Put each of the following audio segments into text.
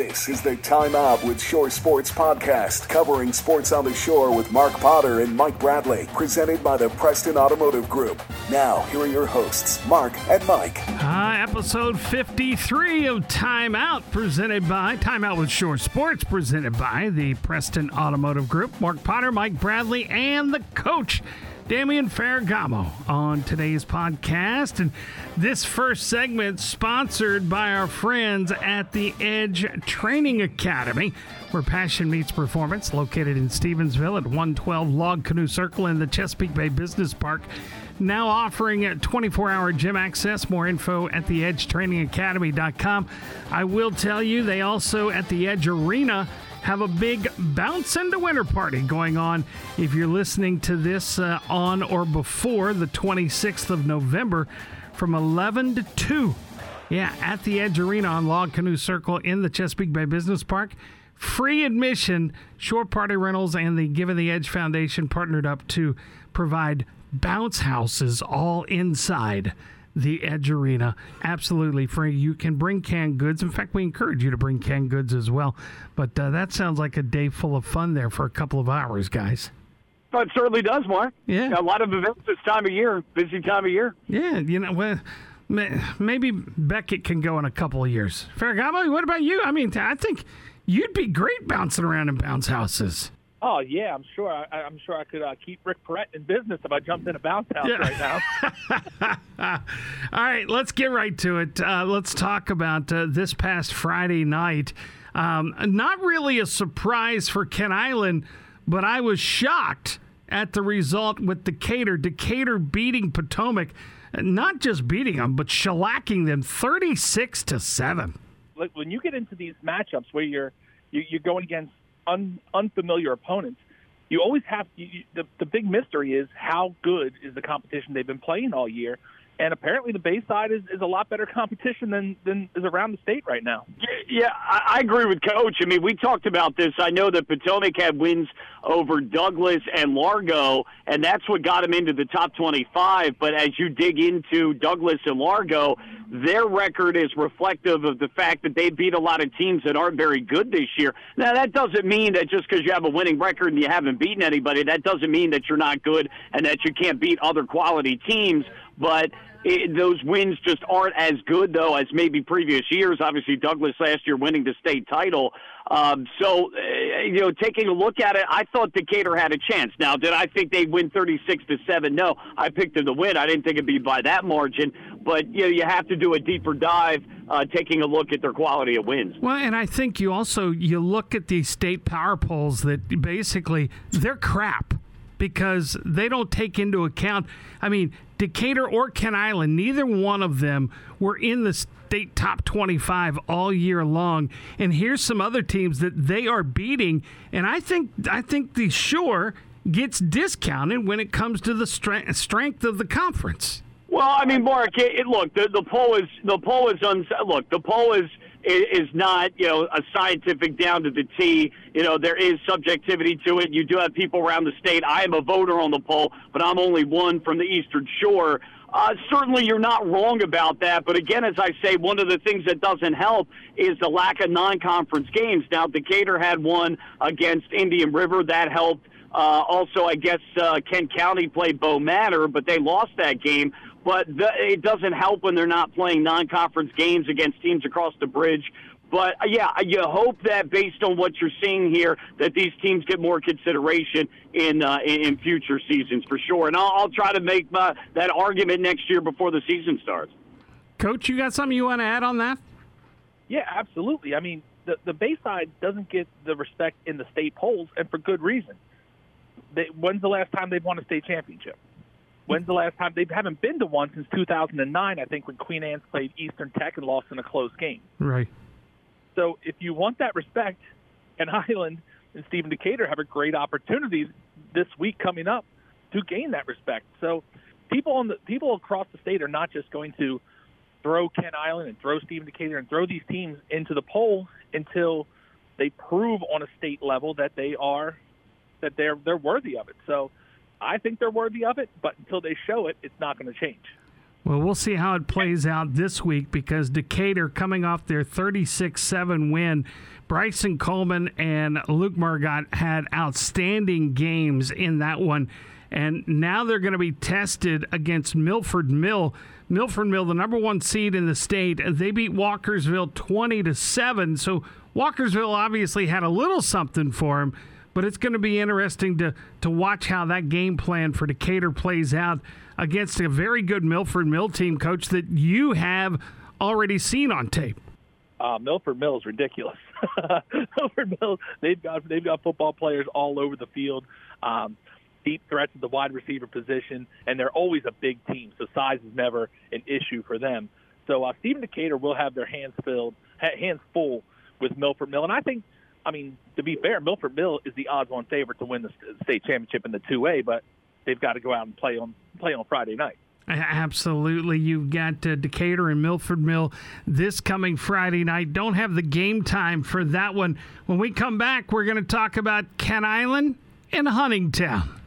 This is the Time Out with Shore Sports podcast, covering sports on the shore with Mark Potter and Mike Bradley, presented by the Preston Automotive Group. Now, here are your hosts, Mark and Mike. Uh, episode 53 of Time Out, presented by Time Out with Shore Sports, presented by the Preston Automotive Group. Mark Potter, Mike Bradley, and the coach. Damian Ferragamo on today's podcast. And this first segment sponsored by our friends at the Edge Training Academy, where passion meets performance, located in Stevensville at 112 Log Canoe Circle in the Chesapeake Bay Business Park. Now offering 24 hour gym access. More info at the theedgetrainingacademy.com. I will tell you, they also at the Edge Arena have a big bounce into winter party going on. If you're listening to this uh, on or before the 26th of November from 11 to 2. Yeah, at the Edge Arena on Log Canoe Circle in the Chesapeake Bay Business Park. Free admission. Shore Party Rentals and the Given the Edge Foundation partnered up to provide bounce houses all inside the Edge Arena. Absolutely free. You can bring canned goods. In fact, we encourage you to bring canned goods as well. But uh, that sounds like a day full of fun there for a couple of hours, guys. Well, it certainly does, Mark. Yeah. A lot of events this time of year, busy time of year. Yeah, you know, well, maybe Beckett can go in a couple of years. Ferragamo, what about you? I mean, I think you'd be great bouncing around in bounce houses. Oh yeah, I'm sure. I, am sure I could uh, keep Rick Perrette in business if I jumped in a bounce house yeah. right now. All right, let's get right to it. Uh, let's talk about uh, this past Friday night. Um, not really a surprise for Kent Island, but I was shocked at the result with Decatur. Decatur beating Potomac, not just beating them, but shellacking them 36 to seven. When you get into these matchups where you're you, you're going against un, unfamiliar opponents, you always have you, the the big mystery is how good is the competition they've been playing all year, and apparently the Bayside is, is a lot better competition than than is around the state right now. Yeah, I agree with Coach. I mean, we talked about this. I know that Potomac had wins over Douglas and Largo, and that's what got them into the top 25. But as you dig into Douglas and Largo, their record is reflective of the fact that they beat a lot of teams that aren't very good this year. Now, that doesn't mean that just because you have a winning record and you haven't beaten anybody, that doesn't mean that you're not good and that you can't beat other quality teams. But it, those wins just aren't as good, though, as maybe previous years. Obviously, Douglas last year winning the state title. Um, so, uh, you know, taking a look at it, I thought Decatur had a chance. Now, did I think they'd win 36 to 7? No, I picked them to win. I didn't think it'd be by that margin. But, you know, you have to do a deeper dive uh, taking a look at their quality of wins. Well, and I think you also you look at these state power polls that basically they're crap because they don't take into account. I mean, Decatur or Kent Island, neither one of them were in the state top 25 all year long. And here's some other teams that they are beating, and I think I think the Shore gets discounted when it comes to the strength strength of the conference. Well, I mean, Mark, it, it, look, the, the poll is the poll is uns- look, the poll is is not, you know, a scientific down to the T. You know, there is subjectivity to it. You do have people around the state. I am a voter on the poll, but I'm only one from the Eastern Shore. Uh, certainly, you're not wrong about that. But again, as I say, one of the things that doesn't help is the lack of non-conference games. Now, Decatur had one against Indian River that helped. Uh, also, I guess uh, Kent County played Bow Manor, but they lost that game but the, it doesn't help when they're not playing non-conference games against teams across the bridge. But uh, yeah, you hope that based on what you're seeing here, that these teams get more consideration in uh, in future seasons for sure. And I'll, I'll try to make my, that argument next year before the season starts. Coach, you got something you want to add on that? Yeah, absolutely. I mean, the the Bayside doesn't get the respect in the state polls, and for good reason. They, when's the last time they've won a state championship? When's the last time they haven't been to one since 2009? I think when Queen Anne's played Eastern Tech and lost in a close game. Right. So if you want that respect, and Island and Stephen Decatur have a great opportunity this week coming up to gain that respect. So people on the people across the state are not just going to throw Kent Island and throw Stephen Decatur and throw these teams into the poll until they prove on a state level that they are that they're they're worthy of it. So I think they're worthy of it, but until they show it, it's not going to change. Well, we'll see how it plays out this week because Decatur, coming off their 36 7 win, Bryson Coleman and Luke Margot had outstanding games in that one. And now they're going to be tested against Milford Mill. Milford Mill, the number one seed in the state, they beat Walkersville 20 to 7. So Walkersville obviously had a little something for him but it's going to be interesting to to watch how that game plan for Decatur plays out against a very good Milford Mill team, coach, that you have already seen on tape. Uh, Milford Mill is ridiculous. Milford Mill, they've got they've got football players all over the field, um, deep threats at the wide receiver position, and they're always a big team. So size is never an issue for them. So uh, Stephen Decatur will have their hands filled, hands full with Milford Mill, and I think I mean, to be fair, Milford Mill is the odds-on favorite to win the state championship in the 2A, but they've got to go out and play on play on Friday night. Absolutely. You've got uh, Decatur and Milford Mill this coming Friday night. Don't have the game time for that one. When we come back, we're going to talk about Kent Island and Huntingtown.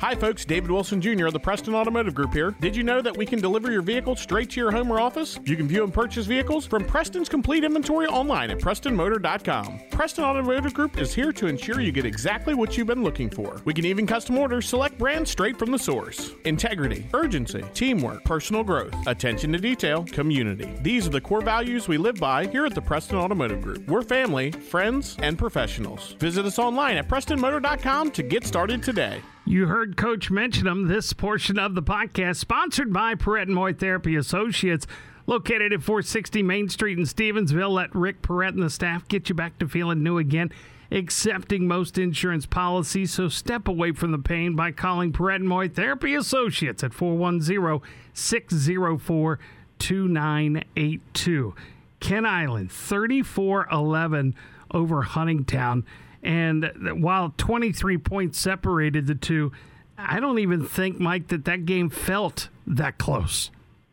Hi, folks. David Wilson Jr. of the Preston Automotive Group here. Did you know that we can deliver your vehicle straight to your home or office? You can view and purchase vehicles from Preston's complete inventory online at PrestonMotor.com. Preston Automotive Group is here to ensure you get exactly what you've been looking for. We can even custom order select brands straight from the source. Integrity, urgency, teamwork, personal growth, attention to detail, community. These are the core values we live by here at the Preston Automotive Group. We're family, friends, and professionals. Visit us online at PrestonMotor.com to get started today. You heard Coach mention them. This portion of the podcast sponsored by Perrette and Moy Therapy Associates, located at 460 Main Street in Stevensville. Let Rick Perrette and the staff get you back to feeling new again, accepting most insurance policies. So step away from the pain by calling Perrette and Moy Therapy Associates at 410 604 2982. Kent Island, 3411 over Huntingtown. And while 23 points separated the two, I don't even think, Mike, that that game felt that close.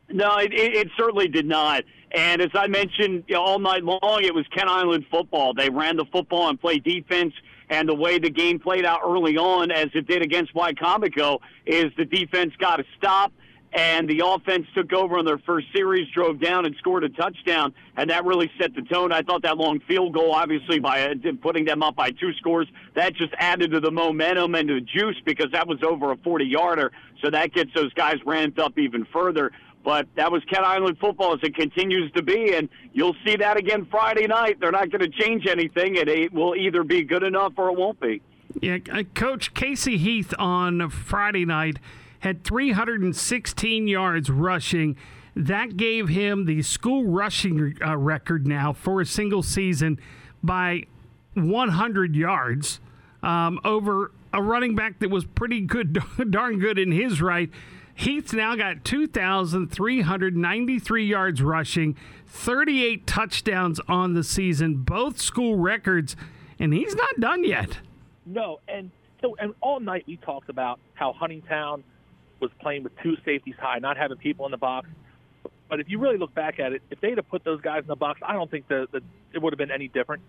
No, it, it certainly did not. And as I mentioned you know, all night long, it was Kent Island football. They ran the football and played defense. And the way the game played out early on, as it did against Wicomico, is the defense got to stop and the offense took over on their first series, drove down and scored a touchdown, and that really set the tone. I thought that long field goal, obviously by uh, putting them up by two scores, that just added to the momentum and the juice because that was over a 40-yarder, so that gets those guys ramped up even further. But that was Kent Island football as it continues to be, and you'll see that again Friday night. They're not going to change anything. It will either be good enough or it won't be. Yeah, uh, Coach Casey Heath on Friday night had 316 yards rushing. That gave him the school rushing uh, record now for a single season by 100 yards um, over a running back that was pretty good, darn good in his right. Heath's now got 2,393 yards rushing, 38 touchdowns on the season, both school records, and he's not done yet. No, and so and all night we talked about how Huntingtown – was playing with two safeties high, not having people in the box. But if you really look back at it, if they'd have put those guys in the box, I don't think the, the it would have been any different.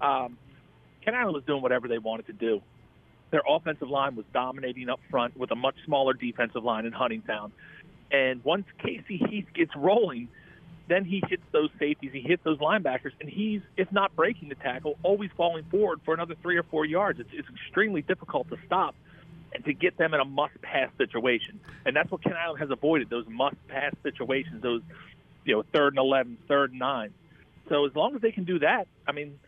Um, Island was doing whatever they wanted to do. Their offensive line was dominating up front with a much smaller defensive line in Huntingtown. And once Casey Heath gets rolling, then he hits those safeties, he hits those linebackers, and he's, if not breaking the tackle, always falling forward for another three or four yards. It's, it's extremely difficult to stop and to get them in a must-pass situation. And that's what Kent Island has avoided those must-pass situations, those you know third and 11, third and nine. So as long as they can do that, I mean,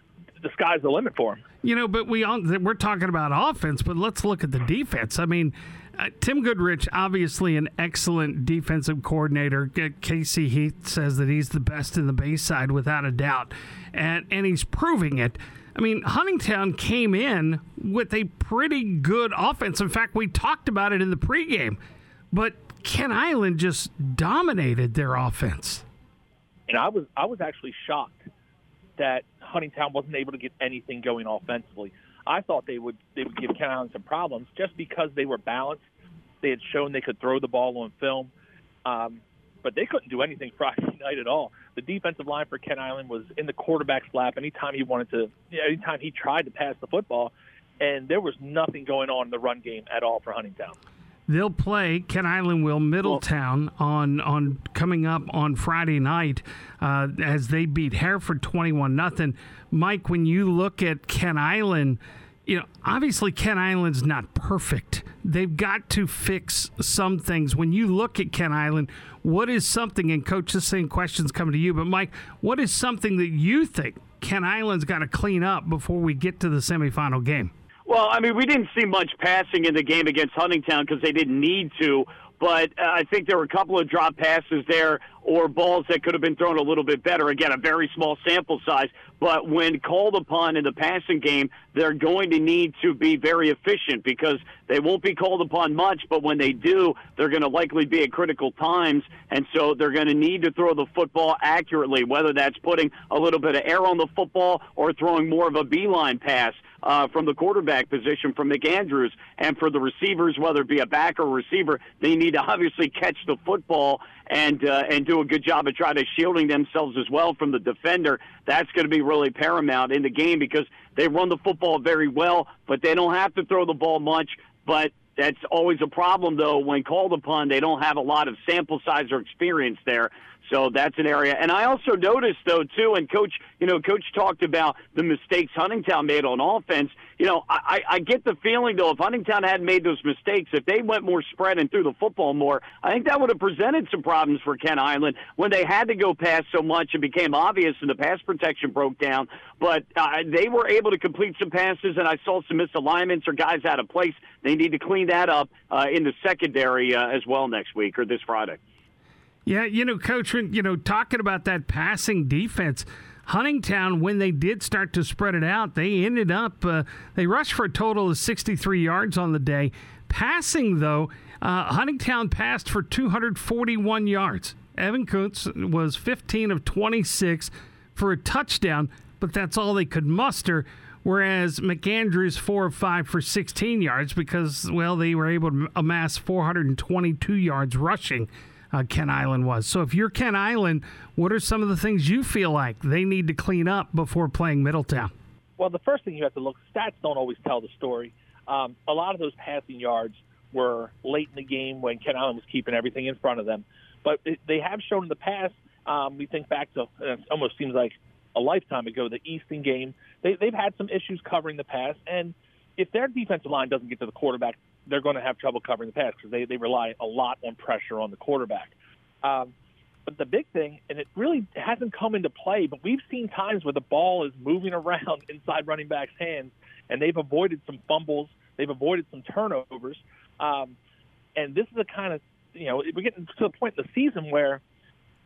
the sky's the limit for them. You know, but we all, we're talking about offense, but let's look at the defense. I mean, uh, Tim Goodrich, obviously an excellent defensive coordinator. Casey Heath says that he's the best in the Bayside without a doubt, and and he's proving it. I mean, Huntingtown came in with a pretty good offense. In fact, we talked about it in the pregame, but Kent Island just dominated their offense. And I was I was actually shocked that Huntingtown wasn't able to get anything going offensively. I thought they would they would give Kent Island some problems just because they were balanced. They had shown they could throw the ball on film. Um, but they couldn't do anything Friday night at all. The defensive line for Kent Island was in the quarterback's lap anytime he wanted to, anytime he tried to pass the football, and there was nothing going on in the run game at all for Huntingtown. They'll play Kent Island will Middletown on on coming up on Friday night uh, as they beat Hereford twenty one nothing. Mike, when you look at Kent Island, you know obviously Kent Island's not perfect. They've got to fix some things. When you look at Kent Island, what is something? And coach, the same questions coming to you, but Mike, what is something that you think Kent Island's got to clean up before we get to the semifinal game? Well, I mean, we didn't see much passing in the game against Huntingtown because they didn't need to. But uh, I think there were a couple of drop passes there or balls that could have been thrown a little bit better. Again, a very small sample size. But when called upon in the passing game, they're going to need to be very efficient because they won't be called upon much, but when they do, they're going to likely be at critical times. And so they're going to need to throw the football accurately, whether that's putting a little bit of air on the football or throwing more of a beeline pass. Uh, from the quarterback position from McAndrews. And for the receivers, whether it be a back or receiver, they need to obviously catch the football and uh, and do a good job of trying to shielding themselves as well from the defender. That's going to be really paramount in the game because they run the football very well, but they don't have to throw the ball much. But that's always a problem, though, when called upon. They don't have a lot of sample size or experience there. So that's an area. And I also noticed, though, too, and Coach, you know, Coach talked about the mistakes Huntingtown made on offense. You know, I, I get the feeling, though, if Huntingtown hadn't made those mistakes, if they went more spread and threw the football more, I think that would have presented some problems for Kent Island when they had to go pass so much. It became obvious and the pass protection broke down. But uh, they were able to complete some passes, and I saw some misalignments or guys out of place. They need to clean that up uh, in the secondary uh, as well next week or this Friday. Yeah, you know, Coach, you know, talking about that passing defense, Huntingtown, when they did start to spread it out, they ended up, uh, they rushed for a total of 63 yards on the day. Passing, though, uh, Huntingtown passed for 241 yards. Evan Kuntz was 15 of 26 for a touchdown, but that's all they could muster. Whereas McAndrews, four of five for 16 yards because, well, they were able to amass 422 yards rushing uh, Kent Island was. So if you're Kent Island, what are some of the things you feel like they need to clean up before playing Middletown? Well, the first thing you have to look stats don't always tell the story. Um, a lot of those passing yards were late in the game when Kent Island was keeping everything in front of them. But it, they have shown in the past. Um, we think back to it almost seems like a lifetime ago, the Easton game. They, they've had some issues covering the pass, and if their defensive line doesn't get to the quarterback, they're going to have trouble covering the pass because they, they rely a lot on pressure on the quarterback. Um, but the big thing, and it really hasn't come into play, but we've seen times where the ball is moving around inside running backs' hands, and they've avoided some fumbles, they've avoided some turnovers. Um, and this is the kind of, you know, we're getting to the point in the season where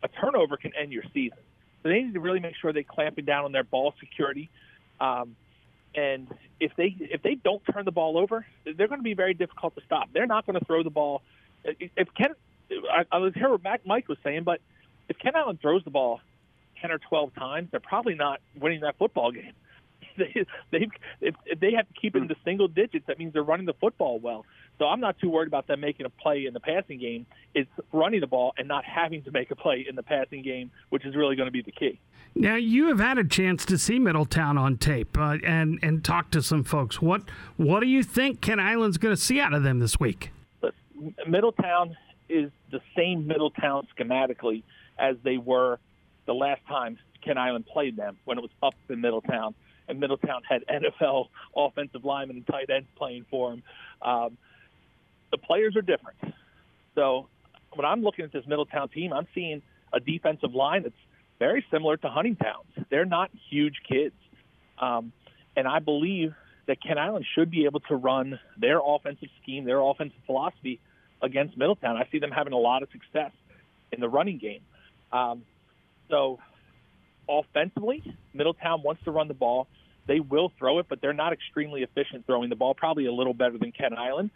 a turnover can end your season. So they need to really make sure they clamping down on their ball security. Um, and if they if they don't turn the ball over, they're going to be very difficult to stop. They're not going to throw the ball. If Ken, I, I was hear what Mike was saying, but if Kent Island throws the ball ten or twelve times, they're probably not winning that football game. They, they if, if they have to keep it in the single digits, that means they're running the football well. So I'm not too worried about them making a play in the passing game. It's running the ball and not having to make a play in the passing game, which is really going to be the key. Now you have had a chance to see Middletown on tape uh, and and talk to some folks. What what do you think Kent Island's going to see out of them this week? Middletown is the same Middletown schematically as they were the last time Kent Island played them when it was up in Middletown. And Middletown had NFL offensive linemen and tight ends playing for them. Um, the players are different. So when I'm looking at this Middletown team, I'm seeing a defensive line that's very similar to Huntingtown's. They're not huge kids. Um, and I believe that Kent Island should be able to run their offensive scheme, their offensive philosophy against Middletown. I see them having a lot of success in the running game. Um, so offensively, Middletown wants to run the ball. They will throw it, but they're not extremely efficient throwing the ball. Probably a little better than Kent Island.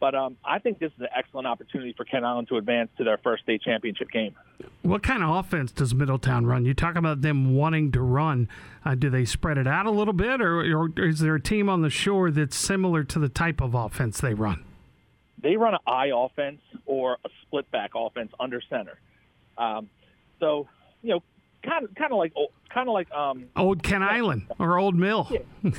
But um, I think this is an excellent opportunity for Kent Island to advance to their first state championship game. What kind of offense does Middletown run? You talk about them wanting to run. Uh, do they spread it out a little bit, or, or, is there a team on the shore that's similar to the type of offense they run? They run an I offense or a split back offense under center. Um, so, you know, kind of kind of like kind of like um, old Kent Island or Old Mill. Yeah,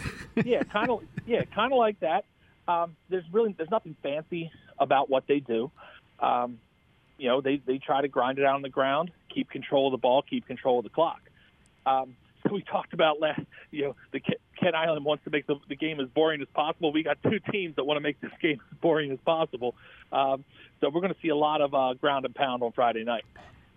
yeah kind of yeah, kind of like that. Um, there's really there's nothing fancy about what they do. Um, you know, they they try to grind it out on the ground, keep control of the ball, keep control of the clock. Um, so we talked about last, you know, the Kent Island wants to make the, the game as boring as possible. We got two teams that want to make this game as boring as possible. Um, so we're going to see a lot of uh, ground and pound on Friday night.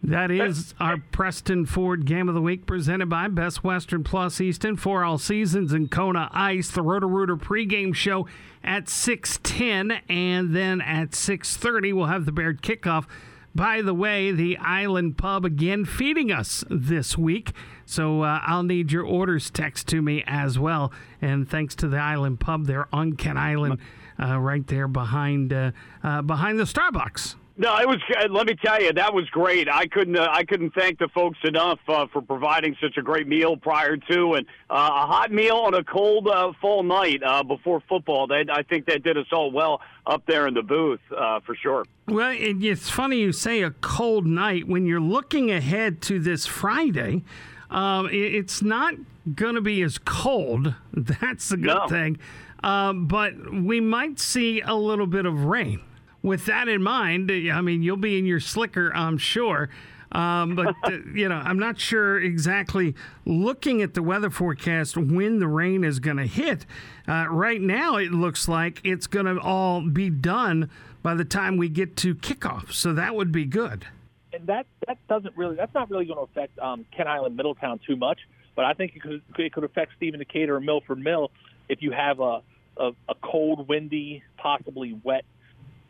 That is our Preston Ford Game of the Week presented by Best Western Plus Easton for all seasons and Kona Ice. The Roto Rooter pregame show at 6:10 and then at 6:30 we'll have the Bear kickoff. By the way, the Island Pub again feeding us this week. So uh, I'll need your orders text to me as well. And thanks to the Island Pub there on Kent Island, uh, right there behind uh, uh behind the Starbucks. No, it was. Uh, let me tell you, that was great. I couldn't. Uh, I couldn't thank the folks enough uh, for providing such a great meal prior to, and uh, a hot meal on a cold uh, fall night uh, before football. That I think that did us all well up there in the booth uh, for sure. Well, it's funny you say a cold night when you're looking ahead to this Friday. Um, it's not going to be as cold. That's a good no. thing. Um, but we might see a little bit of rain with that in mind, I mean, you'll be in your slicker, I'm sure. Um, but uh, you know, I'm not sure exactly. Looking at the weather forecast, when the rain is going to hit. Uh, right now, it looks like it's going to all be done by the time we get to kickoff. So that would be good. And that that doesn't really that's not really going to affect um, Kent Island Middletown too much. But I think it could it could affect Stephen Decatur or Milford Mill if you have a, a a cold, windy, possibly wet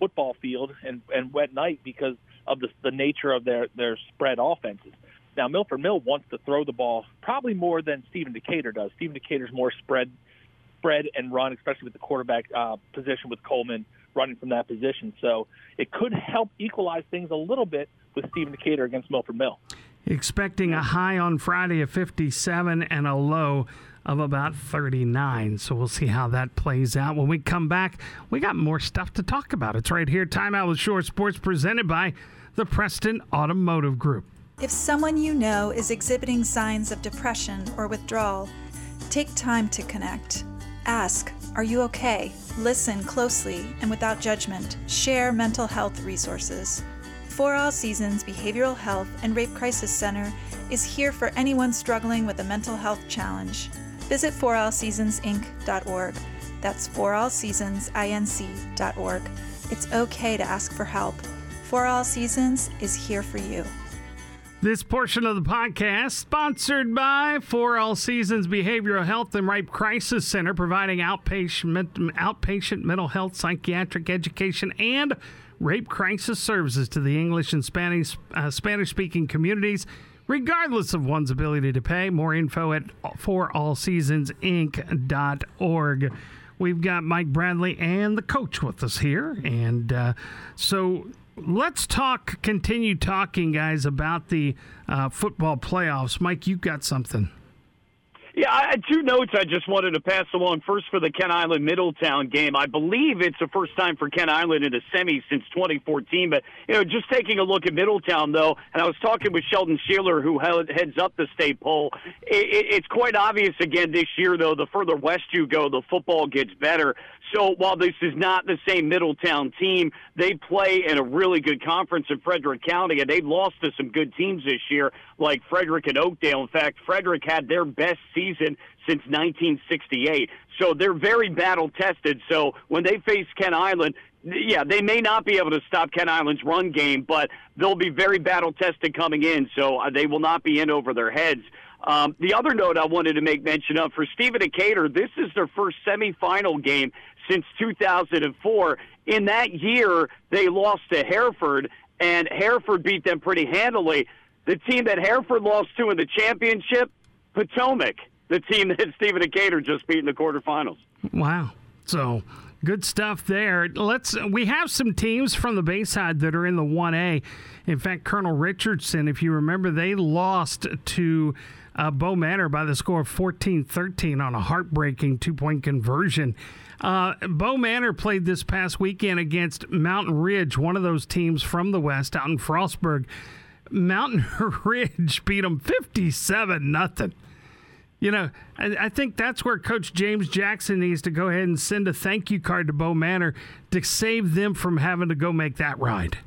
football field and, and wet night because of the, the nature of their, their spread offenses. Now, Milford Mill wants to throw the ball probably more than Stephen Decatur does. Stephen Decatur's more spread, spread and run, especially with the quarterback uh, position with Coleman running from that position. So it could help equalize things a little bit with Stephen Decatur against Milford Mill. Expecting a high on Friday of 57 and a low of about 39. So we'll see how that plays out. When we come back, we got more stuff to talk about. It's right here. Timeout with Shore Sports presented by the Preston Automotive Group. If someone you know is exhibiting signs of depression or withdrawal, take time to connect. Ask, Are you okay? Listen closely and without judgment. Share mental health resources. For All Seasons Behavioral Health and Rape Crisis Center is here for anyone struggling with a mental health challenge visit forallseasonsinc.org. That's forallseasonsinc.org. It's okay to ask for help. For All Seasons is here for you. This portion of the podcast sponsored by For All Seasons Behavioral Health and Rape Crisis Center, providing outpatient outpatient mental health, psychiatric education, and rape crisis services to the English and Spanish uh, Spanish speaking communities regardless of one's ability to pay. More info at forallseasonsinc.org. We've got Mike Bradley and the coach with us here. And uh, so let's talk, continue talking, guys, about the uh, football playoffs. Mike, you've got something. Yeah, I had two notes I just wanted to pass along. First, for the Kent Island Middletown game, I believe it's the first time for Kent Island in a semi since 2014. But you know, just taking a look at Middletown, though, and I was talking with Sheldon Sheeler, who heads up the state poll. It, it's quite obvious again this year, though. The further west you go, the football gets better. So while this is not the same Middletown team, they play in a really good conference in Frederick County, and they've lost to some good teams this year, like Frederick and Oakdale. In fact, Frederick had their best season since 1968. So they're very battle tested. So when they face Kent Island, yeah, they may not be able to stop Kent Island's run game, but they'll be very battle tested coming in. So uh, they will not be in over their heads. Um, the other note I wanted to make mention of for Stephen Decatur, this is their first semifinal game since 2004. In that year, they lost to Hereford, and Hereford beat them pretty handily. The team that Hereford lost to in the championship, Potomac, the team that Stephen Decatur just beat in the quarterfinals. Wow. So good stuff there. Let's we have some teams from the Bayside that are in the 1A. In fact, Colonel Richardson, if you remember, they lost to uh, Bow Manor by the score of 14 13 on a heartbreaking two point conversion. Uh, Bow Manor played this past weekend against Mountain Ridge, one of those teams from the West out in Frostburg. Mountain Ridge beat them 57 nothing. You know, I, I, think that's where Coach James Jackson needs to go ahead and send a thank you card to Bow Manor to save them from having to go make that ride.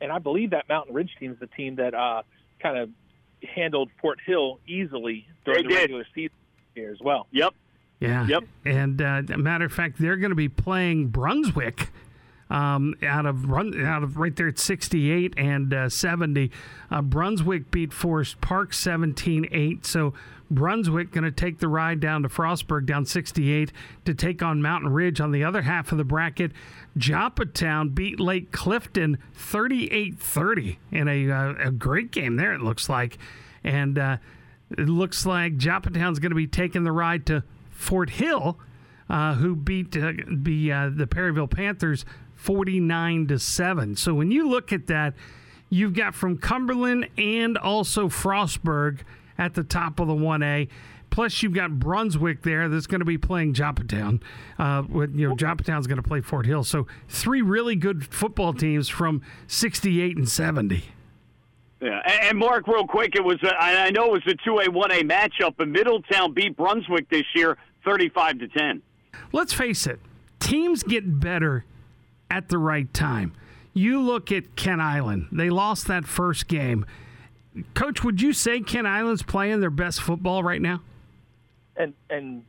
And I believe that Mountain Ridge team is the team that uh, kind of handled Fort Hill easily during they the did. regular season here as well. Yep. Yeah. Yep. And uh, matter of fact, they're going to be playing Brunswick. Um, out of run out of right there at 68 and uh, 70. Uh, Brunswick beat Forest Park 17-8. So Brunswick going to take the ride down to Frostburg down 68 to take on Mountain Ridge on the other half of the bracket. Joppatowne beat Lake Clifton 38-30 in a, uh, a great game there. It looks like, and uh, it looks like Joppatowne's going to be taking the ride to Fort Hill, uh, who beat uh, the uh, the Perryville Panthers 49 to 7. So when you look at that, you've got from Cumberland and also Frostburg at the top of the 1A. Plus, you've got Brunswick there that's going to be playing Joppatowne. Uh, with, you know, Joppatowne's going to play Fort Hill. So three really good football teams from 68 and 70. Yeah, and, Mark, real quick, it was a, I know it was a two A one A matchup, but Middletown beat Brunswick this year, thirty-five to ten. Let's face it, teams get better at the right time. You look at Kent Island; they lost that first game. Coach, would you say Kent Island's playing their best football right now? And and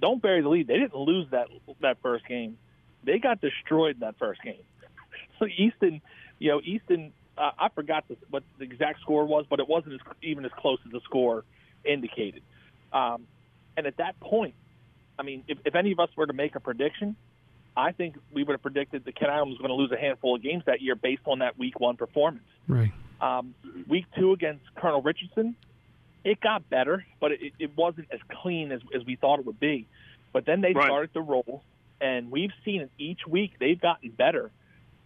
don't bury the lead. They didn't lose that that first game. They got destroyed in that first game. So Easton, you know, Easton uh, I forgot the, what the exact score was, but it wasn't as, even as close as the score indicated. Um, and at that point, I mean, if, if any of us were to make a prediction, I think we would have predicted that Kent Island was going to lose a handful of games that year based on that Week One performance. Right. Um, week Two against Colonel Richardson, it got better, but it, it wasn't as clean as, as we thought it would be. But then they right. started to roll, and we've seen it each week. They've gotten better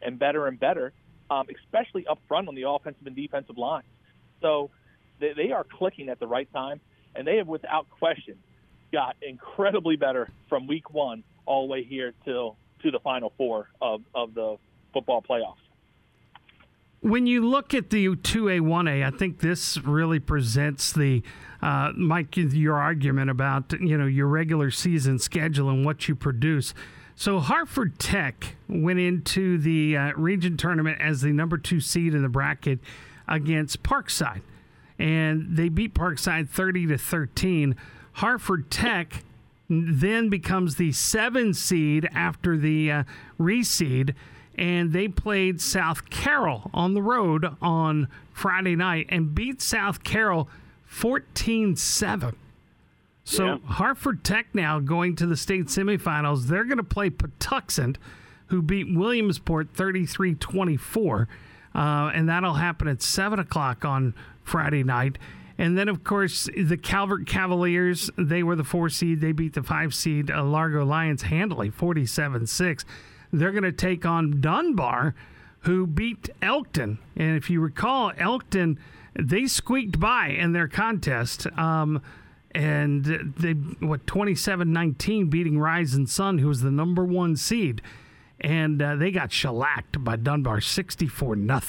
and better and better um, especially up front on the offensive and defensive lines. So they, they are clicking at the right time, and they have, without question, got incredibly better from week one all the way here till to the final four of, of the football playoffs. When you look at the 2A, 1A, I think this really presents the, uh, Mike, your argument about, you know, your regular season schedule and what you produce. So Harford Tech went into the uh, region tournament as the number two seed in the bracket against Parkside, and they beat Parkside thirty to thirteen. Harford Tech then becomes the seven seed after the uh, reseed, and they played South Carroll on the road on Friday night and beat South Carroll 14 7. So Yeah. Harford Tech now going to the state semifinals. They're going to play Patuxent, who beat Williamsport 33 24. Uh, and that'll happen at 7 o'clock on Friday night. And then, of course, the Calvert Cavaliers, they were the four seed. They beat the five seed uh, Largo Lions handily, 47 6. They're going to take on Dunbar, who beat Elkton. And if you recall, Elkton, they squeaked by in their contest. Um, and they, what, 27 19, beating Rising Sun, who was the number one seed. And uh, they got shellacked by Dunbar 64 0.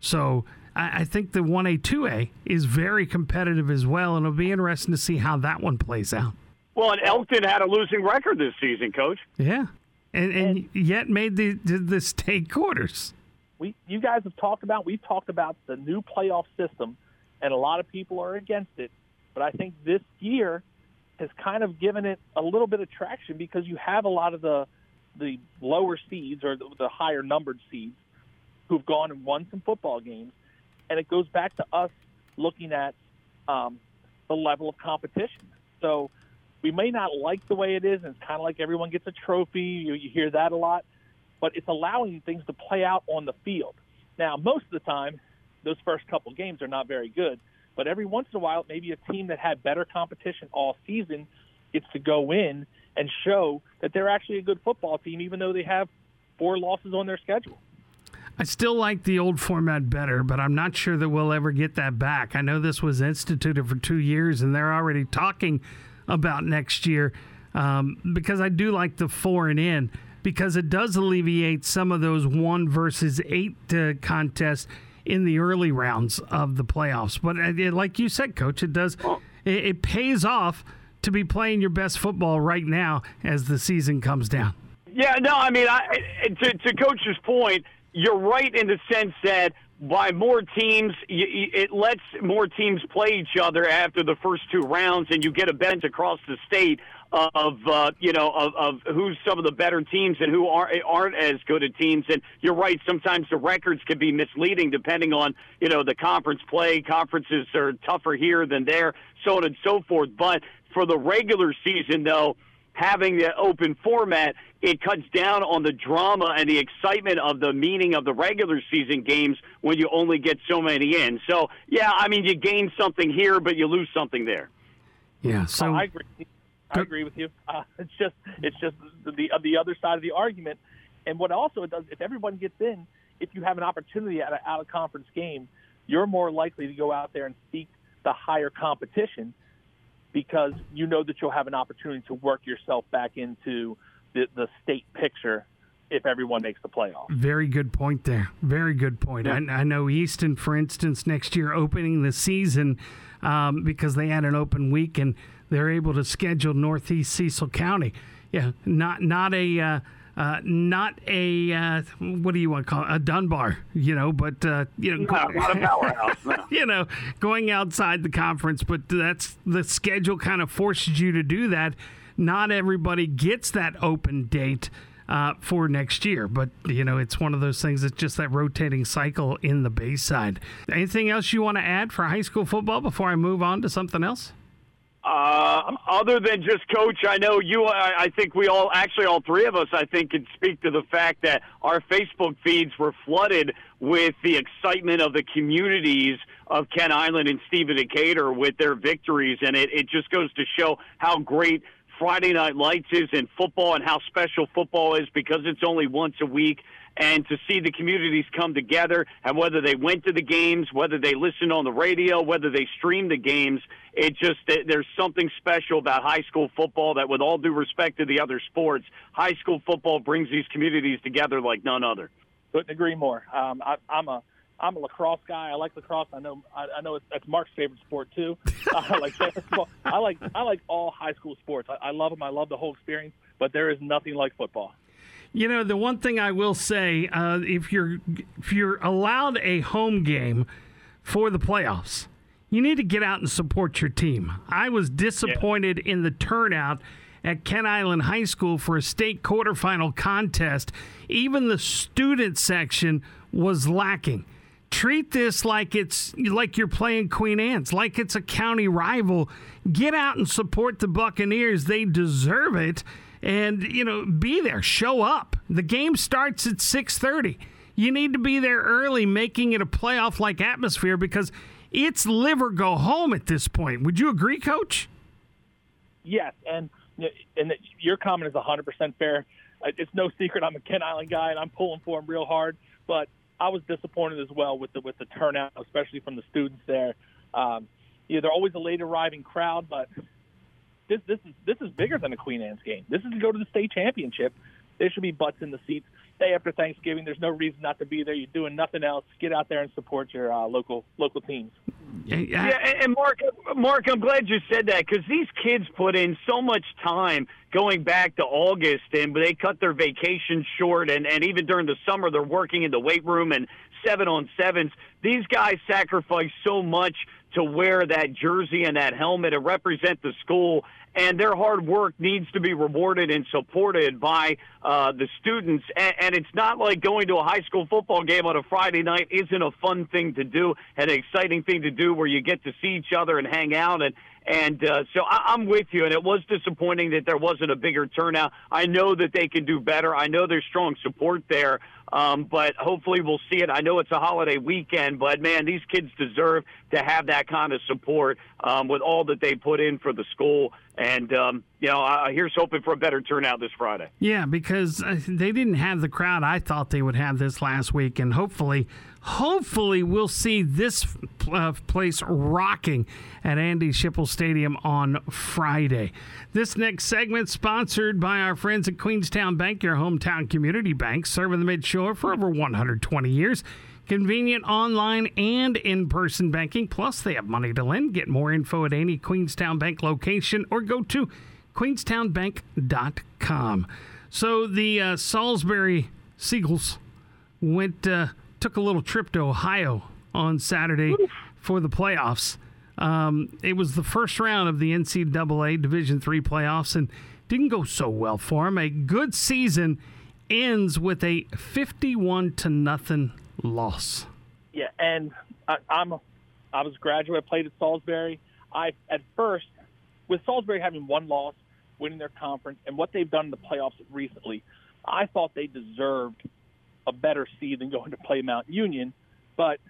So I, I think the 1A, 2A is very competitive as well. And it'll be interesting to see how that one plays out. Well, and Elkton had a losing record this season, Coach. Yeah. And, and yet made the, the, the state quarters. We, you guys have talked about, we've talked about the new playoff system, and a lot of people are against it. But I think this year has kind of given it a little bit of traction because you have a lot of the the lower seeds or the, the higher numbered seeds who've gone and won some football games, and it goes back to us looking at um, the level of competition. So we may not like the way it is, and it's kind of like everyone gets a trophy. You, you hear that a lot, but it's allowing things to play out on the field. Now, most of the time, those first couple games are not very good, but every once in a while, maybe a team that had better competition all season gets to go in and show that they're actually a good football team, even though they have four losses on their schedule. I still like the old format better, but I'm not sure that we'll ever get that back. I know this was instituted for two years, and they're already talking about next year um, because I do like the four and in because it does alleviate some of those one versus eight uh, contests in the early rounds of the playoffs. But uh, like you said, Coach, it does it, it pays off to be playing your best football right now as the season comes down. Yeah, no, I mean, I, to, to Coach's point, you're right in the sense that by more teams, it lets more teams play each other after the first two rounds, and you get a bench across the state of uh, you know of, of who's some of the better teams and who aren't aren't as good at teams. And you're right, sometimes the records can be misleading depending on you know the conference play. Conferences are tougher here than there, so on and so forth. But for the regular season, though having the open format, it cuts down on the drama and the excitement of the meaning of the regular season games when you only get so many in. So, yeah, I mean, you gain something here, but you lose something there. Yeah, so oh, I agree. I agree with you. Uh, it's just it's just the the other side of the argument. And what also it does, if everyone gets in, if you have an opportunity at an out of conference game, you're more likely to go out there and seek the higher competition because you know that you'll have an opportunity to work yourself back into the, the state picture if everyone makes the playoff. Very good point there. Very good point. Yeah. I, I, know Easton, for instance, next year opening the season um, because they had an open week and they're able to schedule Northeast Cecil County. Yeah, not not a. Uh, uh, not a uh, what do you want to call it? a Dunbar, you know, but uh, you know, not, not a powerhouse, you know, going outside the conference. But that's the schedule kind of forces you to do that. Not everybody gets that open date. Uh, for next year. But, you know, it's one of those things that's just that rotating cycle in the Bayside. Anything else you want to add for high school football before I move on to something else? Uh, other than just coach, I know you. I, I think we all, actually, all three of us, I think, can speak to the fact that our Facebook feeds were flooded with the excitement of the communities of Kent Island and Stephen Decatur with their victories, and it, it just goes to show how great Friday Night Lights is in football and how special football is because it's only once a week and to see the communities come together and whether they went to the games, whether they listened on the radio, whether they streamed the games, it just there's something special about high school football that with all due respect to the other sports, high school football brings these communities together like none other. Couldn't agree more. Um, I, I'm a I'm a lacrosse guy. I like lacrosse. I know I, I know it's, that's Mark's favorite sport too. I like basketball. I like I like all high school sports. I, I love them. I love the whole experience. But there is nothing like football. You know, the one thing I will say, uh, if you're if you're allowed a home game for the playoffs, you need to get out and support your team. I was disappointed yeah. in the turnout at Kent Island High School for a state quarterfinal contest. Even the student section was lacking. Treat this like it's like you're playing Queen Anne's, like it's a county rival. Get out and support the Buccaneers. They deserve it and you know be there. Show up. The game starts at 6.30 you need to be there early making it a playoff like atmosphere because it's live or go home at this point. Would you agree coach? Yes and and your comment is 100% fair. Uh, it's no secret i'm a kent island guy and i'm pulling for him real hard but i was disappointed as well with the with the turnout especially from the students there. Um, you know, they're always a late arriving crowd, but this this is this is bigger than a Queen Anne's game. This is to go to the state championship. There should be butts in the seats. Day after Thanksgiving, there's no reason not to be there. You're doing nothing else. Get out there and support your uh, local local teams. Yeah, and Mark, Mark, I'm glad you said that because these kids put in so much time going back to August, and they cut their vacation short, and and even during the summer, they're working in the weight room and seven on sevens. These guys sacrifice so much to wear that jersey and that helmet and represent the school and their hard work needs to be rewarded and supported by uh, the students. And, and, it's not like going to a high school football game on a Friday night isn't a fun thing to do and an exciting thing to do where you get to see each other and hang out. And and uh, so I, I'm with you. And it was disappointing that there wasn't a bigger turnout. I know that they can do better. I know there's strong support there. Um, but hopefully we'll see it. I know it's a holiday weekend, but man, these kids deserve to have that kind of support um, with all that they put in for the school. And um, you know, uh, here's hoping for a better turnout this Friday. Yeah, because uh, they didn't have the crowd I thought they would have this last week, and hopefully hopefully we'll see this uh, place rocking at Andy Schipul Stadium on Friday. This next segment sponsored by our friends at Queenstown Bank, your hometown community bank, serving the Midshore for over 120 years. Convenient online and in person banking. Plus, they have money to lend. Get more info at any Queenstown Bank location or go to queenstownbank.com. So the uh, Salisbury Seagulls went uh, took a little trip to Ohio on Saturday for the playoffs. Um, it was the first round of the NCAA Division Three playoffs and didn't go so well for them. A good season ends with a fifty-one to nothing loss. Yeah, and I, I'm I was a graduate. I played at Salisbury. I at first with Salisbury having one loss, winning their conference, and what they've done in the playoffs recently, I thought they deserved a better seed than going to play Mount Union. But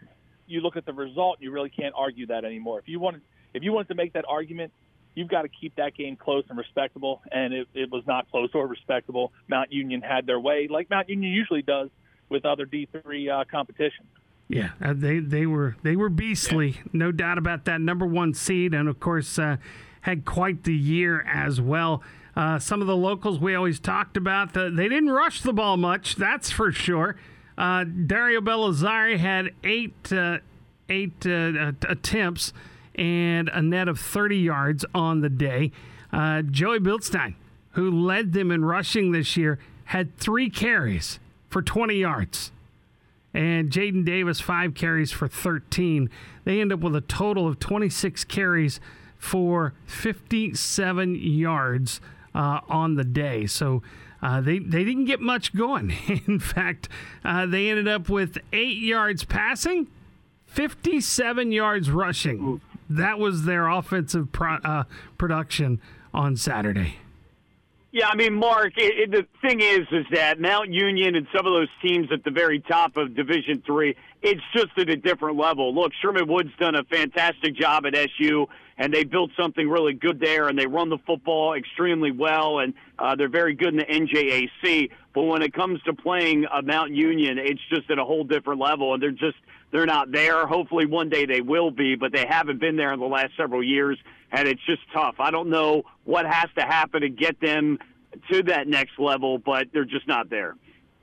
you look at the result, you really can't argue that anymore. If you wanted, if you wanted to make that argument, you've got to keep that game close and respectable. And it, it was not close or respectable. Mount Union had their way, like Mount Union usually does with other D3 uh, competition. Yeah, uh, they they were they were beastly, no doubt about that. Number one seed, and of course uh, had quite the year as well. Uh, some of the locals we always talked about, the, they didn't rush the ball much, that's for sure. Uh, Dario Bellazzari had eight uh, eight uh, attempts and a net of 30 yards on the day. Uh, Joey Bildstein, who led them in rushing this year, had three carries for 20 yards. And Jaden Davis, five carries for 13. They end up with a total of 26 carries for 57 yards uh, on the day. So uh, they, they didn't get much going. In fact, uh, they ended up with eight yards passing, 57 yards rushing. That was their offensive pro- uh, production on Saturday. Yeah, I mean, Mark. It, it, the thing is, is that Mount Union and some of those teams at the very top of Division Three, it's just at a different level. Look, Sherman Wood's done a fantastic job at SU and they built something really good there, and they run the football extremely well, and uh, they're very good in the NJAC. But when it comes to playing a Mount Union, it's just at a whole different level, and they're just they're not there. Hopefully, one day they will be, but they haven't been there in the last several years, and it's just tough. I don't know what has to happen to get them to that next level, but they're just not there.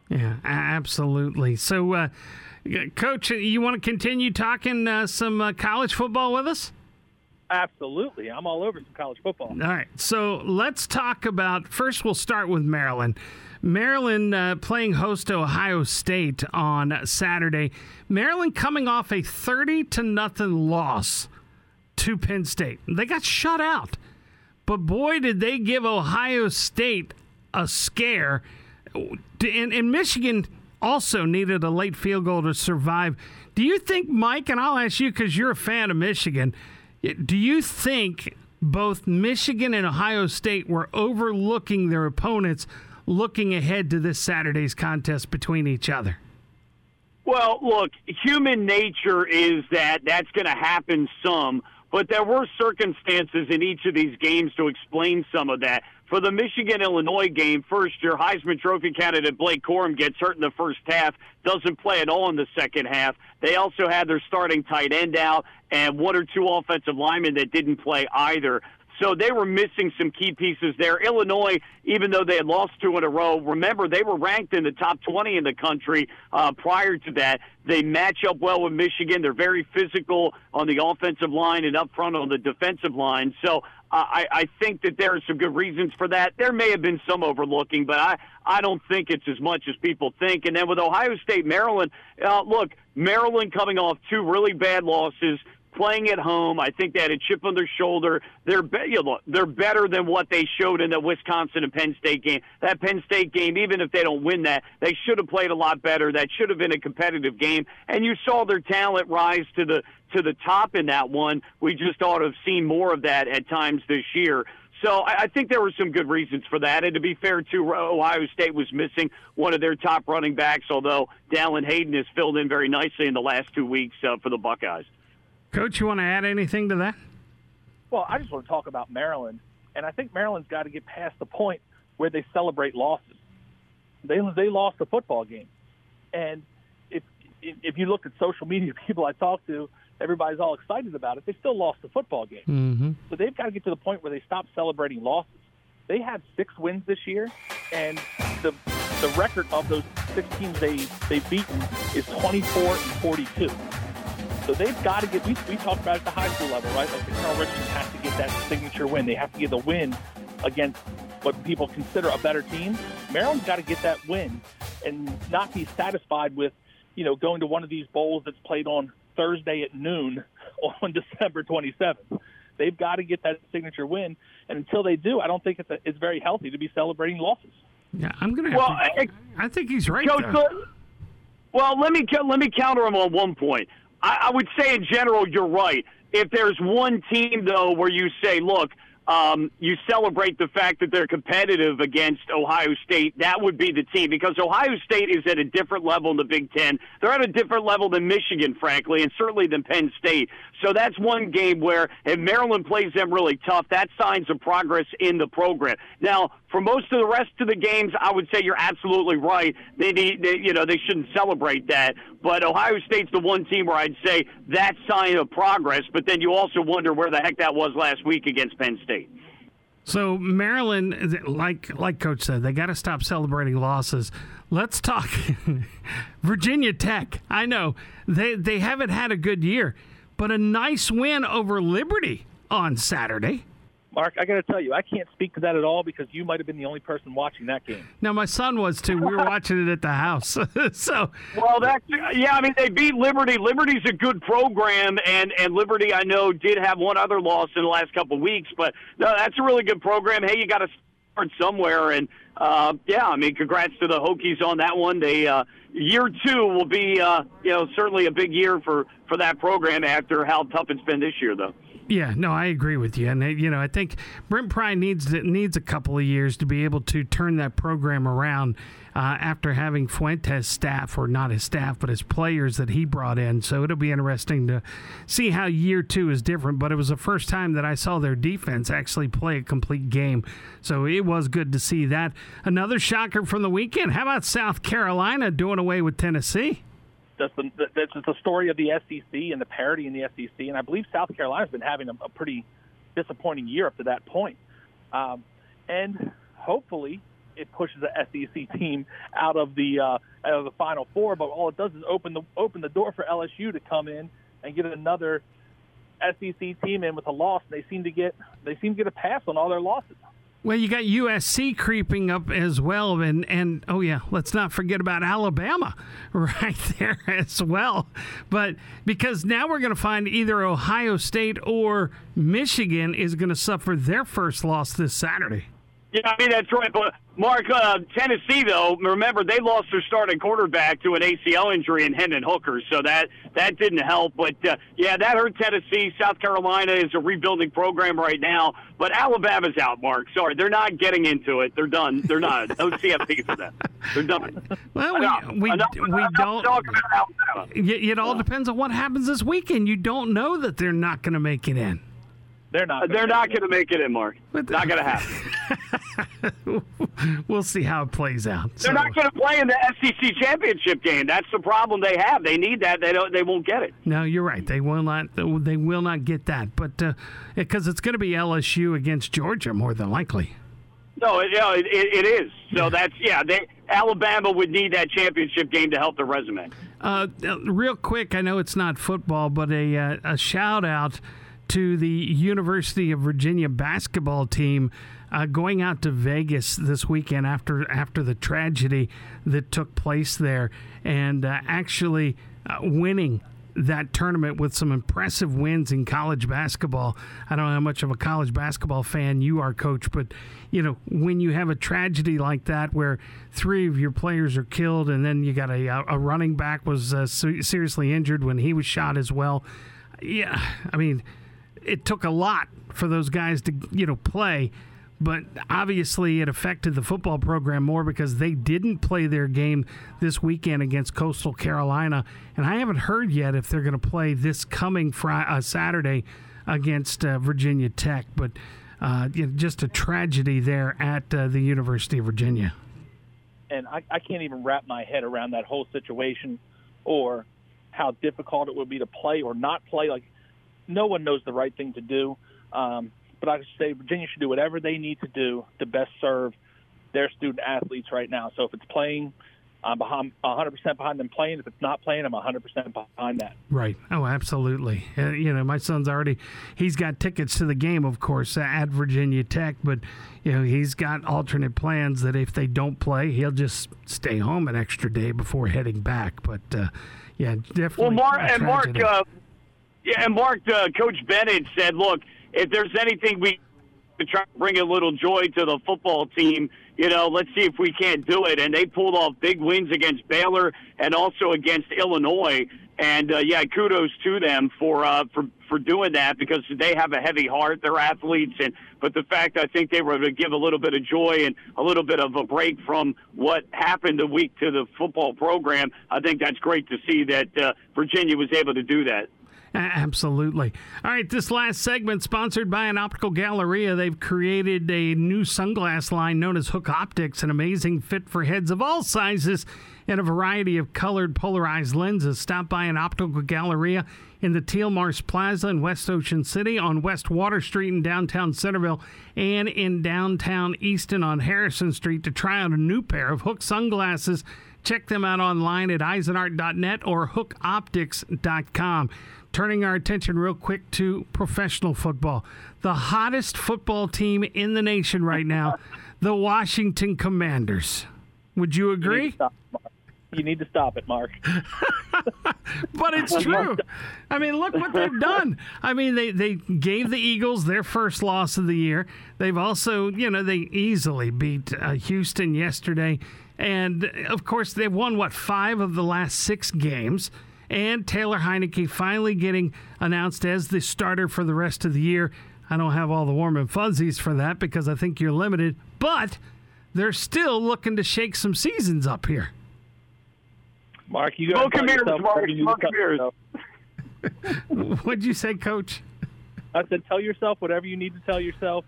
Yeah, absolutely. So, uh, Coach, you want to continue talking uh, some uh, college football with us? Absolutely. I'm all over some college football. All right. So let's talk about first, we'll start with Maryland. Maryland uh, playing host to Ohio State on Saturday. Maryland coming off a 30 to nothing loss to Penn State. They got shut out. But boy, did they give Ohio State a scare. And, and Michigan also needed a late field goal to survive. Do you think, Mike, and I'll ask you because you're a fan of Michigan, do you think both Michigan and Ohio State were overlooking their opponents looking ahead to this Saturday's contest between each other? Well, look, human nature is that that's going to happen some, but there were circumstances in each of these games to explain some of that. For the Michigan Illinois game, first your Heisman Trophy candidate Blake Corum gets hurt in the first half, doesn't play at all in the second half. They also had their starting tight end out and one or two offensive linemen that didn't play either. So they were missing some key pieces there. Illinois, even though they had lost two in a row, remember they were ranked in the top 20 in the country uh, prior to that. They match up well with Michigan. They're very physical on the offensive line and up front on the defensive line. So I, I think that there are some good reasons for that. There may have been some overlooking, but I, I don't think it's as much as people think. And then with Ohio State, Maryland, uh, look, Maryland coming off two really bad losses playing at home. I think they had a chip on their shoulder. They're be- you know, they're better than what they showed in the Wisconsin and Penn State game. That Penn State game, even if they don't win that, they should have played a lot better. That should have been a competitive game, and you saw their talent rise to the to the top in that one. We just ought to have seen more of that at times this year. So I, think there were some good reasons for that. And to be fair, too, Ohio State was missing one of their top running backs, although Dallan Hayden has filled in very nicely in the last two weeks uh, for the Buckeyes. Coach, you want to add anything to that? Well, I just want to talk about Maryland, and I think Maryland's got to get past the point where they celebrate losses. They they lost a football game, and if if you look at social media, people I talk to, everybody's all excited about it. They still lost the football game, mm-hmm. so they've got to get to the point where they stop celebrating losses. They have six wins this year, and the the record of those six teams they they've beaten is 24 and 42. So they've got to get. We, we talked about it at the high school level, right? Like the Colonel Richardson has to get that signature win. They have to get the win against what people consider a better team. Maryland's got to get that win and not be satisfied with, you know, going to one of these bowls that's played on Thursday at noon on December 27th. They've got to get that signature win, and until they do, I don't think it's a, it's very healthy to be celebrating losses. Yeah, I'm gonna. Well, to, I, I, think he's right. Coach, well, let me let me counter him on one point. I, I would say in general, you're right. If there's one team though where you say, look, um, you celebrate the fact that they're competitive against Ohio State, that would be the team because Ohio State is at a different level in the Big Ten. They're at a different level than Michigan, frankly, and certainly than Penn State. So that's one game where if Maryland plays them really tough, that signs of progress in the program. Now, for most of the rest of the games, I would say you're absolutely right. They need, they, you know, they shouldn't celebrate that. But Ohio State's the one team where I'd say that sign of progress. But then you also wonder where the heck that was last week against Penn State. So Maryland, like like Coach said, they got to stop celebrating losses. Let's talk Virginia Tech. I know they they haven't had a good year, but a nice win over Liberty on Saturday. Mark, I got to tell you, I can't speak to that at all because you might have been the only person watching that game. Now, my son was too. We were watching it at the house. so, well, that's yeah. I mean, they beat Liberty. Liberty's a good program, and and Liberty, I know, did have one other loss in the last couple of weeks, but no, that's a really good program. Hey, you got to start somewhere, and uh, yeah, I mean, congrats to the Hokies on that one. They uh, year two will be, uh, you know, certainly a big year for for that program after how tough it's been this year, though. Yeah, no, I agree with you, and you know, I think Brent Pry needs needs a couple of years to be able to turn that program around uh, after having Fuentes' staff, or not his staff, but his players that he brought in. So it'll be interesting to see how year two is different. But it was the first time that I saw their defense actually play a complete game, so it was good to see that. Another shocker from the weekend. How about South Carolina doing away with Tennessee? That's the that's the story of the SEC and the parity in the SEC. And I believe South Carolina's been having a, a pretty disappointing year up to that point. Um, and hopefully, it pushes the SEC team out of the uh, out of the Final Four. But all it does is open the open the door for LSU to come in and get another SEC team in with a loss. They seem to get they seem to get a pass on all their losses. Well, you got USC creeping up as well, and and oh yeah, let's not forget about Alabama right there as well. But because now we're going to find either Ohio State or Michigan is going to suffer their first loss this Saturday. Yeah, I mean that's right. But Mark, uh, Tennessee though, remember they lost their starting quarterback to an ACL injury in Hendon Hooker, so that that didn't help. But uh, yeah, that hurt Tennessee. South Carolina is a rebuilding program right now, but Alabama's out. Mark, sorry, they're not getting into it. They're done. They're not. No CFP for them. They're done. Well, enough. we enough, we, enough, don't. It all depends on what happens this weekend. You don't know that they're not going to make it in. They're not. They're not going to make it in, Mark. But, not going to happen. we'll see how it plays out. They're so. not going to play in the SEC championship game. That's the problem they have. They need that. They don't. They won't get it. No, you're right. They will not. They will not get that. But because uh, it's going to be LSU against Georgia more than likely. No, it, it, it is. So yeah. that's yeah. They Alabama would need that championship game to help their resume. Uh, real quick, I know it's not football, but a uh, a shout out to the University of Virginia basketball team uh, going out to Vegas this weekend after after the tragedy that took place there, and uh, actually uh, winning that tournament with some impressive wins in college basketball. I don't know how much of a college basketball fan you are, coach, but you know when you have a tragedy like that where three of your players are killed, and then you got a a running back was uh, seriously injured when he was shot as well. Yeah, I mean it took a lot for those guys to you know play but obviously it affected the football program more because they didn't play their game this weekend against Coastal Carolina, and I haven't heard yet if they're going to play this coming Friday, uh, Saturday against uh, Virginia Tech. But uh, you know, just a tragedy there at uh, the University of Virginia. And I, I can't even wrap my head around that whole situation, or how difficult it would be to play or not play. Like no one knows the right thing to do. Um, but I just say Virginia should do whatever they need to do to best serve their student athletes right now. So if it's playing, I'm 100% behind them playing. If it's not playing, I'm 100% behind that. Right. Oh, absolutely. Uh, you know, my son's already, he's got tickets to the game, of course, uh, at Virginia Tech, but, you know, he's got alternate plans that if they don't play, he'll just stay home an extra day before heading back. But, uh, yeah, definitely. Well, Mark, and Mark, uh, yeah, and Mark, uh, Coach Bennett said, look, if there's anything we to try to bring a little joy to the football team, you know, let's see if we can't do it. And they pulled off big wins against Baylor and also against Illinois. And uh, yeah, kudos to them for uh, for for doing that because they have a heavy heart. They're athletes, and but the fact I think they were able to give a little bit of joy and a little bit of a break from what happened a week to the football program. I think that's great to see that uh, Virginia was able to do that. Absolutely. All right, this last segment sponsored by an optical galleria. They've created a new sunglass line known as Hook Optics, an amazing fit for heads of all sizes and a variety of colored polarized lenses. Stop by an optical galleria in the Teal Marsh Plaza in West Ocean City, on West Water Street in downtown Centreville, and in downtown Easton on Harrison Street to try out a new pair of Hook sunglasses. Check them out online at eisenart.net or hookoptics.com. Turning our attention real quick to professional football. The hottest football team in the nation right now, the Washington Commanders. Would you agree? You need to stop it, Mark. but it's true. I mean, look what they've done. I mean, they, they gave the Eagles their first loss of the year. They've also, you know, they easily beat uh, Houston yesterday. And of course, they've won, what, five of the last six games and Taylor Heinicke finally getting announced as the starter for the rest of the year. I don't have all the warm and fuzzies for that because I think you're limited, but they're still looking to shake some seasons up here. Mark, you got to Mark. Mark What'd you say, Coach? I said, tell yourself whatever you need to tell yourself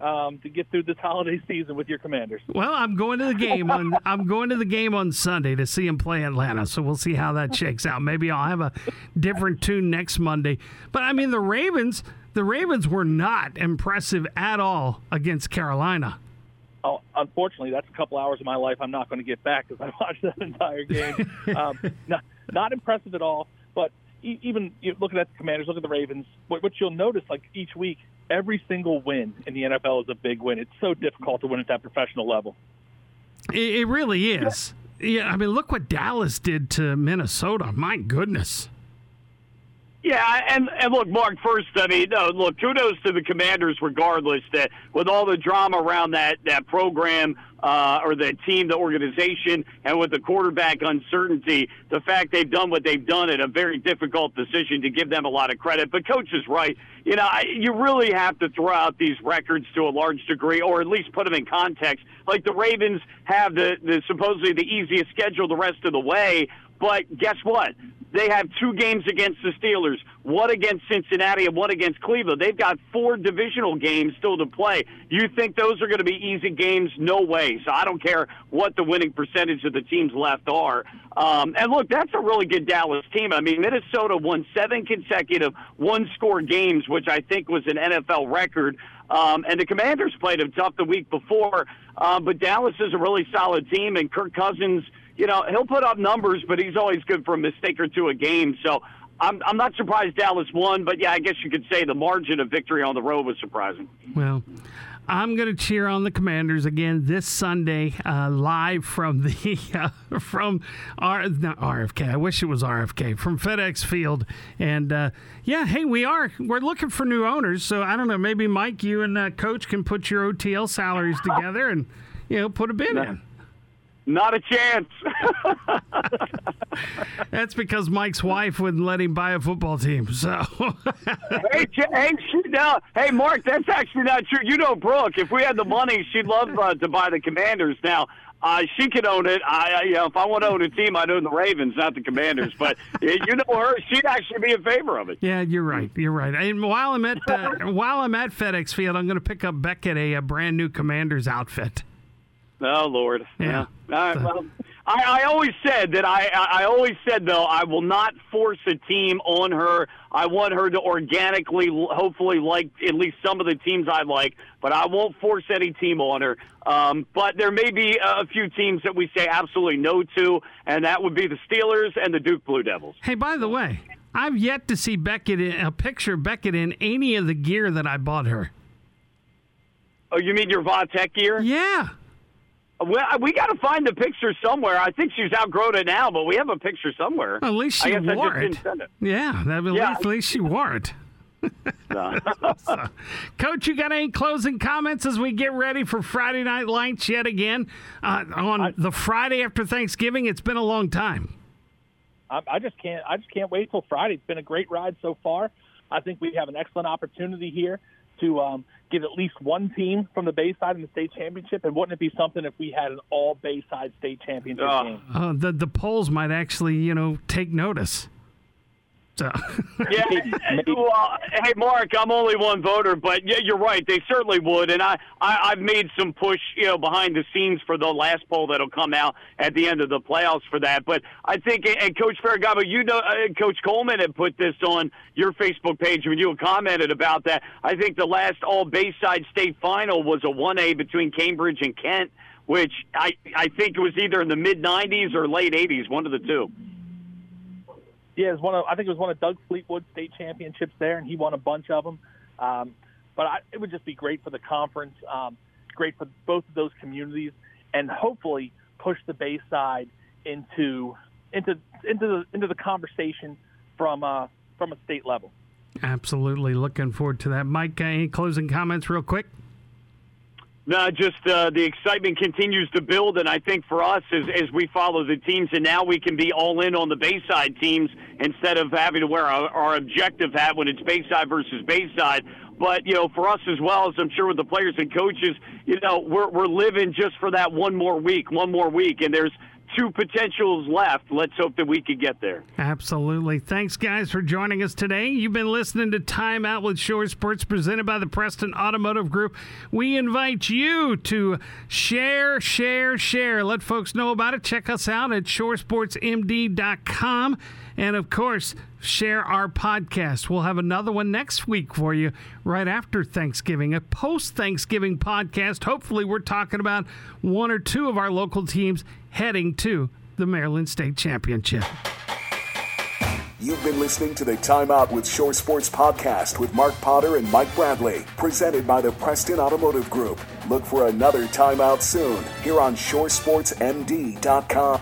um, to get through this holiday season with your Commanders? Well, I'm going to the game on I'm going to the game on Sunday to see him play Atlanta. So we'll see how that shakes out. Maybe I'll have a different tune next Monday. But I mean, the Ravens, the Ravens were not impressive at all against Carolina. Oh, unfortunately, that's a couple hours of my life I'm not going to get back because I watched that entire game. um, not, not impressive at all. But even looking at the Commanders, look at the Ravens. What, what you'll notice, like each week, every single win in the NFL is a big win. It's so difficult to win at that professional level. It, it really is. Yeah. yeah, I mean, look what Dallas did to Minnesota. My goodness. Yeah, and and look, Mark. First, I mean, no, look, kudos to the Commanders, regardless that with all the drama around that that program uh, or the team, the organization, and with the quarterback uncertainty, the fact they've done what they've done at a very difficult decision to give them a lot of credit. But coach is right. You know, I, you really have to throw out these records to a large degree, or at least put them in context. Like the Ravens have the, the supposedly the easiest schedule the rest of the way, but guess what? They have two games against the Steelers, one against Cincinnati and one against Cleveland. They've got four divisional games still to play. You think those are going to be easy games? No way. So I don't care what the winning percentage of the teams left are. Um, and look, that's a really good Dallas team. I mean, Minnesota won seven consecutive one score games, which I think was an NFL record. Um, and the Commanders played them tough the week before. Um, but Dallas is a really solid team, and Kirk Cousins – you know, he'll put up numbers, but he's always good for a mistake or two a game. So I'm, I'm not surprised Dallas won, but yeah, I guess you could say the margin of victory on the road was surprising. Well, I'm going to cheer on the Commanders again this Sunday, uh, live from the uh, from R not RFK. I wish it was RFK from FedEx Field. And uh, yeah, hey, we are we're looking for new owners. So I don't know, maybe Mike, you and uh, Coach can put your OTL salaries together and you know put a bid in. Not a chance. That's because Mike's wife wouldn't let him buy a football team. So, hey, hey, no, hey, Mark, that's actually not true. You know, Brooke, if we had the money, she'd love uh, to buy the Commanders. Now, uh, she could own it. I, you know, if I want to own a team, I'd own the Ravens, not the Commanders. But you know her; she'd actually be in favor of it. Yeah, you're right. You're right. And while I'm at uh, while I'm at FedEx Field, I'm going to pick up Beckett a, a brand new Commanders outfit. Oh Lord. Yeah. yeah. All right. Well, I, I always said that I, I always said though I will not force a team on her. I want her to organically, hopefully, like at least some of the teams I like, but I won't force any team on her. Um, but there may be a few teams that we say absolutely no to, and that would be the Steelers and the Duke Blue Devils. Hey, by the way, I've yet to see Beckett in a picture Beckett in any of the gear that I bought her. Oh, you mean your Va Tech gear? Yeah. Well, we got to find the picture somewhere. I think she's outgrown it now, but we have a picture somewhere. Well, at least she I guess wore I just it. Didn't send it. Yeah, at, Yeah. Least, at least she wore it. So, Coach, you got any closing comments as we get ready for Friday Night Lights yet again uh, on the Friday after Thanksgiving? It's been a long time. I, I just can't. I just can't wait till Friday. It's been a great ride so far. I think we have an excellent opportunity here to um, get at least one team from the Bayside in the state championship. And wouldn't it be something if we had an all Bayside state championship Oh. game? Uh, the the polls might actually, you know, take notice. So, Yeah, Maybe, well, hey, Mark, I'm only one voter, but yeah, you're right. They certainly would, and I, I, I've made some push, you know, behind the scenes for the last poll that'll come out at the end of the playoffs for that. But I think, and Coach Ferragamo, you know, uh, Coach Coleman had put this on your Facebook page when you commented about that. I think the last All Bayside State Final was a 1A between Cambridge and Kent, which I, I think it was either in the mid 90s or late 80s, one of the two. Yeah, it was one of I think it was one of Doug Fleetwood's state championships there, and he won a bunch of them. Um, but I, it would just be great for the conference, um, great for both of those communities, and hopefully push the Bayside into into into the into the conversation from uh, from a state level. absolutely looking forward to that. Mike, any closing comments, real quick? No, just uh, the excitement continues to build, and I think for us, as, as we follow the teams, and now we can be all in on the Bayside teams instead of having to wear our, our objective hat when it's Bayside versus Bayside. But you know, for us as well as I'm sure with the players and coaches, you know, we're we're living just for that one more week, one more week, and there's two potentials left. Let's hope that we could get there. Absolutely. Thanks, guys, for joining us today. You've been listening to Time Out with Shore Sports presented by the Preston Automotive Group. We invite you to share, share, share. Let folks know about it. Check us out at shoresportsmd.com. And of course, share our podcast. We'll have another one next week for you right after Thanksgiving, a post Thanksgiving podcast. Hopefully, we're talking about one or two of our local teams heading to the Maryland State Championship. You've been listening to the Time Out with Shore Sports podcast with Mark Potter and Mike Bradley, presented by the Preston Automotive Group. Look for another Time Out soon here on shoresportsmd.com.